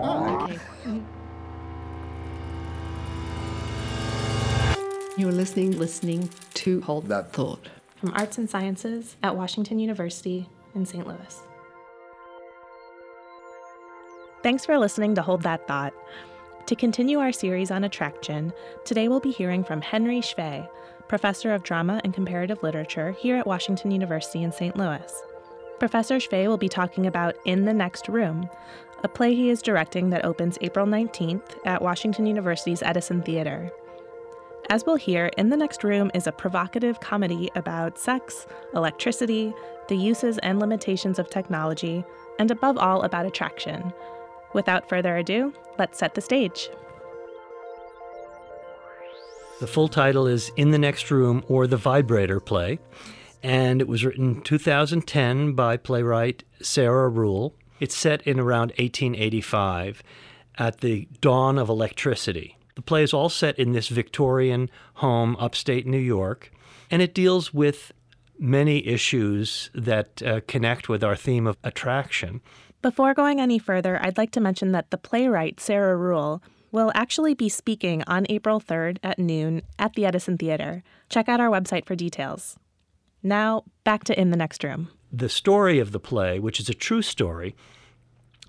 Oh, okay. You're listening, listening to Hold That Thought from Arts and Sciences at Washington University in St. Louis. Thanks for listening to Hold That Thought. To continue our series on attraction, today we'll be hearing from Henry Schvey, professor of drama and comparative literature here at Washington University in St. Louis. Professor Schvey will be talking about In the Next Room, a play he is directing that opens April 19th at Washington University's Edison Theater. As we'll hear, In the Next Room is a provocative comedy about sex, electricity, the uses and limitations of technology, and above all, about attraction. Without further ado, let's set the stage. The full title is In the Next Room or The Vibrator Play, and it was written 2010 by playwright Sarah Ruhl. It's set in around 1885 at the dawn of electricity. The play is all set in this Victorian home upstate New York, and it deals with many issues that uh, connect with our theme of attraction. Before going any further, I'd like to mention that the playwright, Sarah Ruhl will actually be speaking on April 3rd at noon at the Edison Theater. Check out our website for details. Now, back to In the Next Room. The story of the play, which is a true story,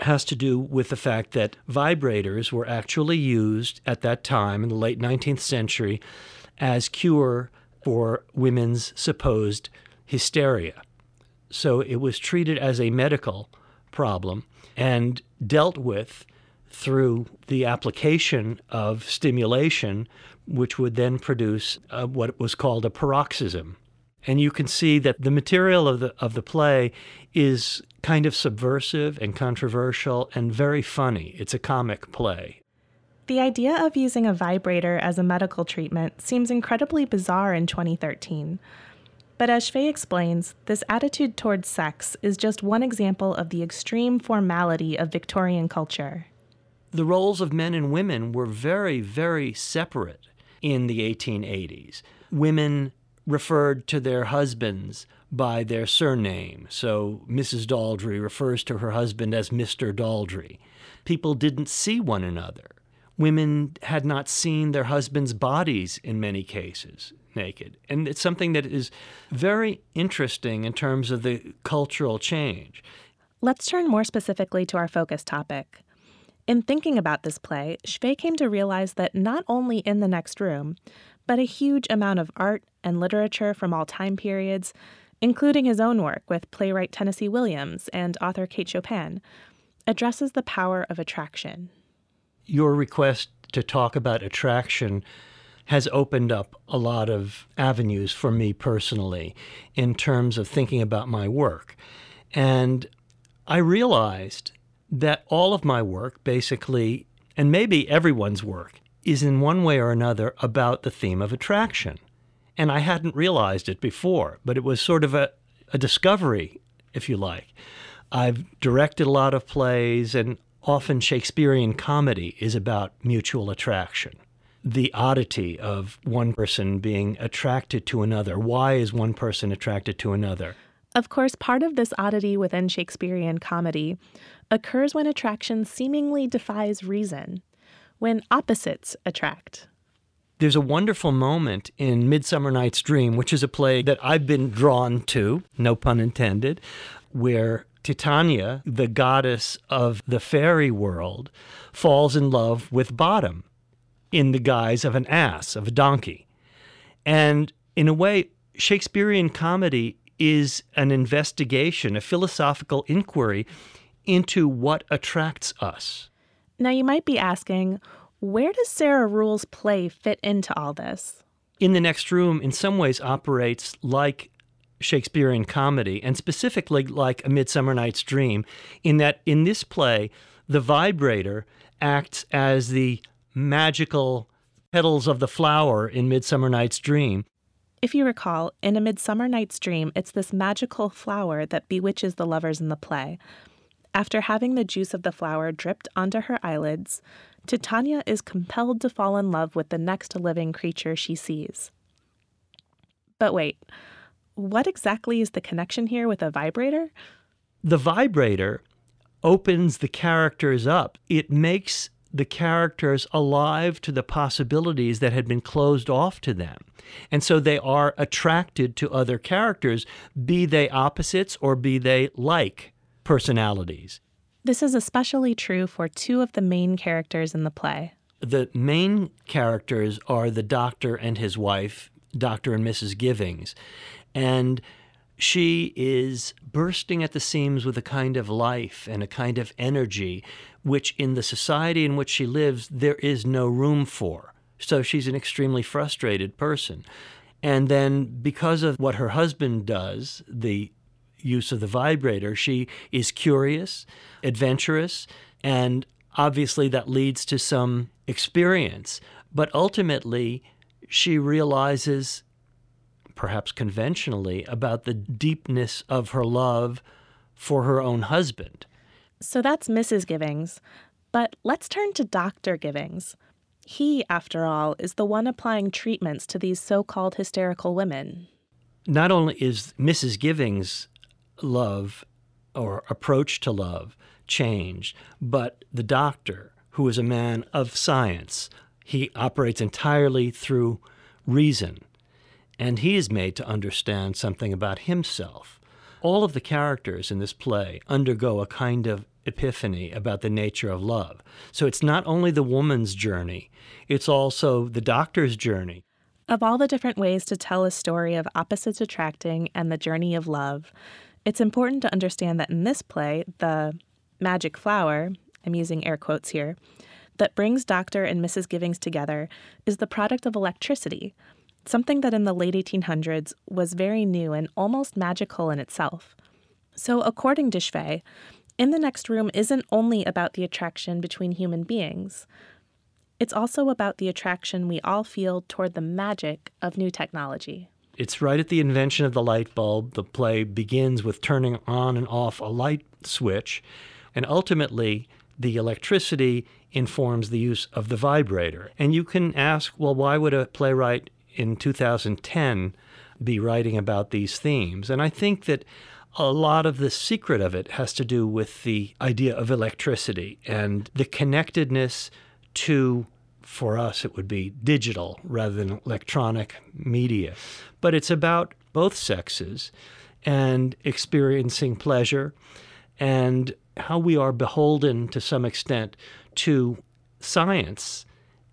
has to do with the fact that vibrators were actually used at that time in the late 19th century as cure for women's supposed hysteria. So it was treated as a medical problem and dealt with through the application of stimulation, which would then produce uh, what was called a paroxysm. And you can see that the material of the of the play is kind of subversive and controversial and very funny. It's a comic play. The idea of using a vibrator as a medical treatment seems incredibly bizarre in 2013. But as Schvey explains, this attitude towards sex is just one example of the extreme formality of Victorian culture. The roles of men and women were very, very separate in the 1880s. Women referred to their husbands by their surname. So Mrs. Daldry refers to her husband as Mr. Daldry. People didn't see one another. Women had not seen their husbands' bodies in many cases naked. And it's something that is very interesting in terms of the cultural change. Let's turn more specifically to our focus topic. In thinking about this play, Schvey came to realize that not only in the next room, but a huge amount of art and literature from all time periods, including his own work with playwright Tennessee Williams and author Kate Chopin, addresses the power of attraction. Your request to talk about attraction has opened up a lot of avenues for me personally in terms of thinking about my work. And I realized that all of my work, basically, and maybe everyone's work, is in one way or another about the theme of attraction. And I hadn't realized it before, but it was sort of a, a discovery, if you like. I've directed a lot of plays, and often Shakespearean comedy is about mutual attraction. The oddity of one person being attracted to another. Why is one person attracted to another? Of course, part of this oddity within Shakespearean comedy occurs when attraction seemingly defies reason when opposites attract. There's a wonderful moment in Midsummer Night's Dream, which is a play that I've been drawn to, no pun intended, where Titania, the goddess of the fairy world, falls in love with Bottom in the guise of an ass, of a donkey. And in a way, Shakespearean comedy is an investigation, a philosophical inquiry into what attracts us. Now, you might be asking, where does Sarah Ruhl's play fit into all this? In the Next Room, in some ways, operates like Shakespearean comedy, and specifically like A Midsummer Night's Dream, in that in this play, the vibrator acts as the magical petals of the flower in Midsummer Night's Dream. If you recall, in A Midsummer Night's Dream, it's this magical flower that bewitches the lovers in the play. After having the juice of the flower dripped onto her eyelids, Titania is compelled to fall in love with the next living creature she sees. But wait, what exactly is the connection here with a vibrator? The vibrator opens the characters up. It makes the characters alive to the possibilities that had been closed off to them. And so they are attracted to other characters, be they opposites or be they like personalities. This is especially true for two of the main characters in the play. The main characters are the doctor and his wife, Dr. and Mrs. Givings. And she is bursting at the seams with a kind of life and a kind of energy, which in the society in which she lives, there is no room for. So she's an extremely frustrated person. And then, because of what her husband does, the use of the vibrator, she is curious, adventurous, and obviously that leads to some experience. But ultimately, she realizes, perhaps conventionally, about the deepness of her love for her own husband. So that's Mrs. Givings. But let's turn to Dr. Givings. He, after all, is the one applying treatments to these so called hysterical women. Not only is Mrs. Givings' love or approach to love changed, but the doctor, who is a man of science, he operates entirely through reason, and he is made to understand something about himself. All of the characters in this play undergo a kind of epiphany about the nature of love. So it's not only the woman's journey, it's also the doctor's journey. Of all the different ways to tell a story of opposites attracting and the journey of love, it's important to understand that in this play, the magic flower, I'm using air quotes here, that brings Dr. and Mrs. Givings together is the product of electricity, something that in the late 1800s was very new and almost magical in itself. So, according to Schvey, in the Next Room isn't only about the attraction between human beings, it's also about the attraction we all feel toward the magic of new technology. It's right at the invention of the light bulb. The play begins with turning on and off a light switch, and ultimately, the electricity informs the use of the vibrator. And you can ask, well, why would a playwright in 2010 be writing about these themes? And I think that a lot of the secret of it has to do with the idea of electricity and the connectedness to, for us, it would be digital rather than electronic media. But it's about both sexes and experiencing pleasure and how we are beholden to some extent to science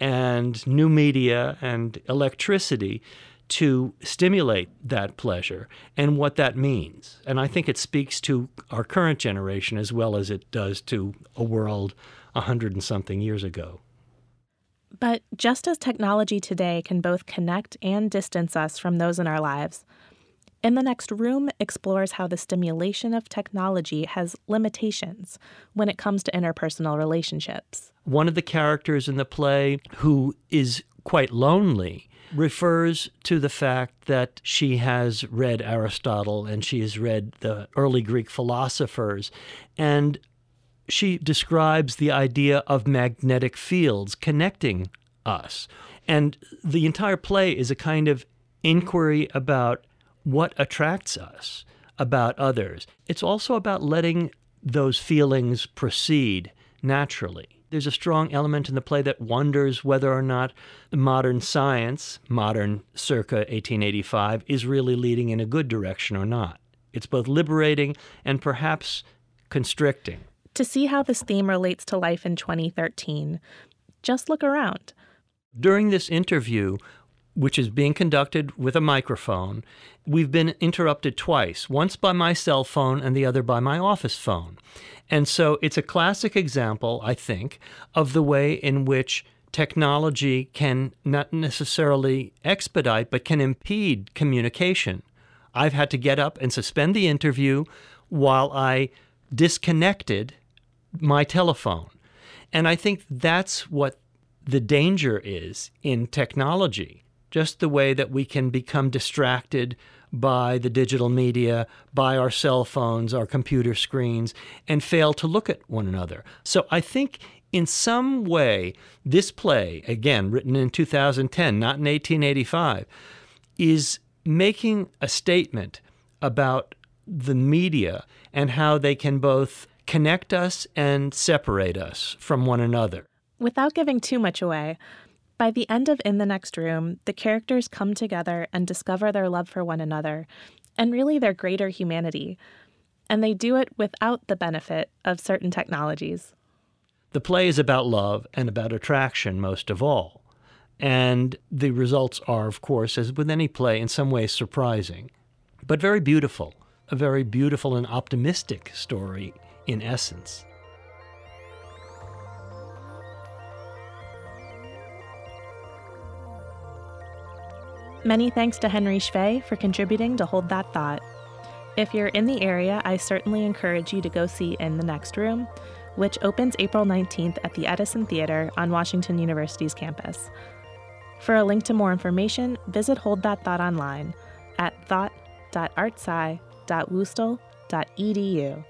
and new media and electricity to stimulate that pleasure and what that means. And I think it speaks to our current generation as well as it does to a world a hundred and something years ago. But just as technology today can both connect and distance us from those in our lives, in the Next Room explores how the stimulation of technology has limitations when it comes to interpersonal relationships. One of the characters in the play who is quite lonely refers to the fact that she has read Aristotle and she has read the early Greek philosophers. And she describes the idea of magnetic fields connecting us. And the entire play is a kind of inquiry about what attracts us about others. It's also about letting those feelings proceed naturally. There's a strong element in the play that wonders whether or not modern science, modern circa 1885, is really leading in a good direction or not. It's both liberating and perhaps constricting. To see how this theme relates to life in 2013, just look around. During this interview, which is being conducted with a microphone, we've been interrupted twice once by my cell phone and the other by my office phone. And so it's a classic example, I think, of the way in which technology can not necessarily expedite, but can impede communication. I've had to get up and suspend the interview while I disconnected my telephone. And I think that's what the danger is in technology, just the way that we can become distracted by the digital media, by our cell phones, our computer screens, and fail to look at one another. So I think in some way, this play, again, written in 2010, not in 1885, is making a statement about the media and how they can both connect us and separate us from one another. Without giving too much away, by the end of In the Next Room, the characters come together and discover their love for one another, and really their greater humanity. And they do it without the benefit of certain technologies. The play is about love and about attraction most of all. And the results are, of course, as with any play, in some ways surprising, but very beautiful. A very beautiful and optimistic story in essence. Many thanks to Henry Schvey for contributing to Hold That Thought. If you're in the area, I certainly encourage you to go see In the Next Room, which opens April 19th at the Edison Theater on Washington University's campus. For a link to more information, visit Hold That Thought online at thought.artsci.wustl.edu.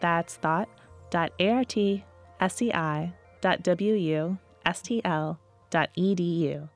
That's thought.artsci.wustl.edu.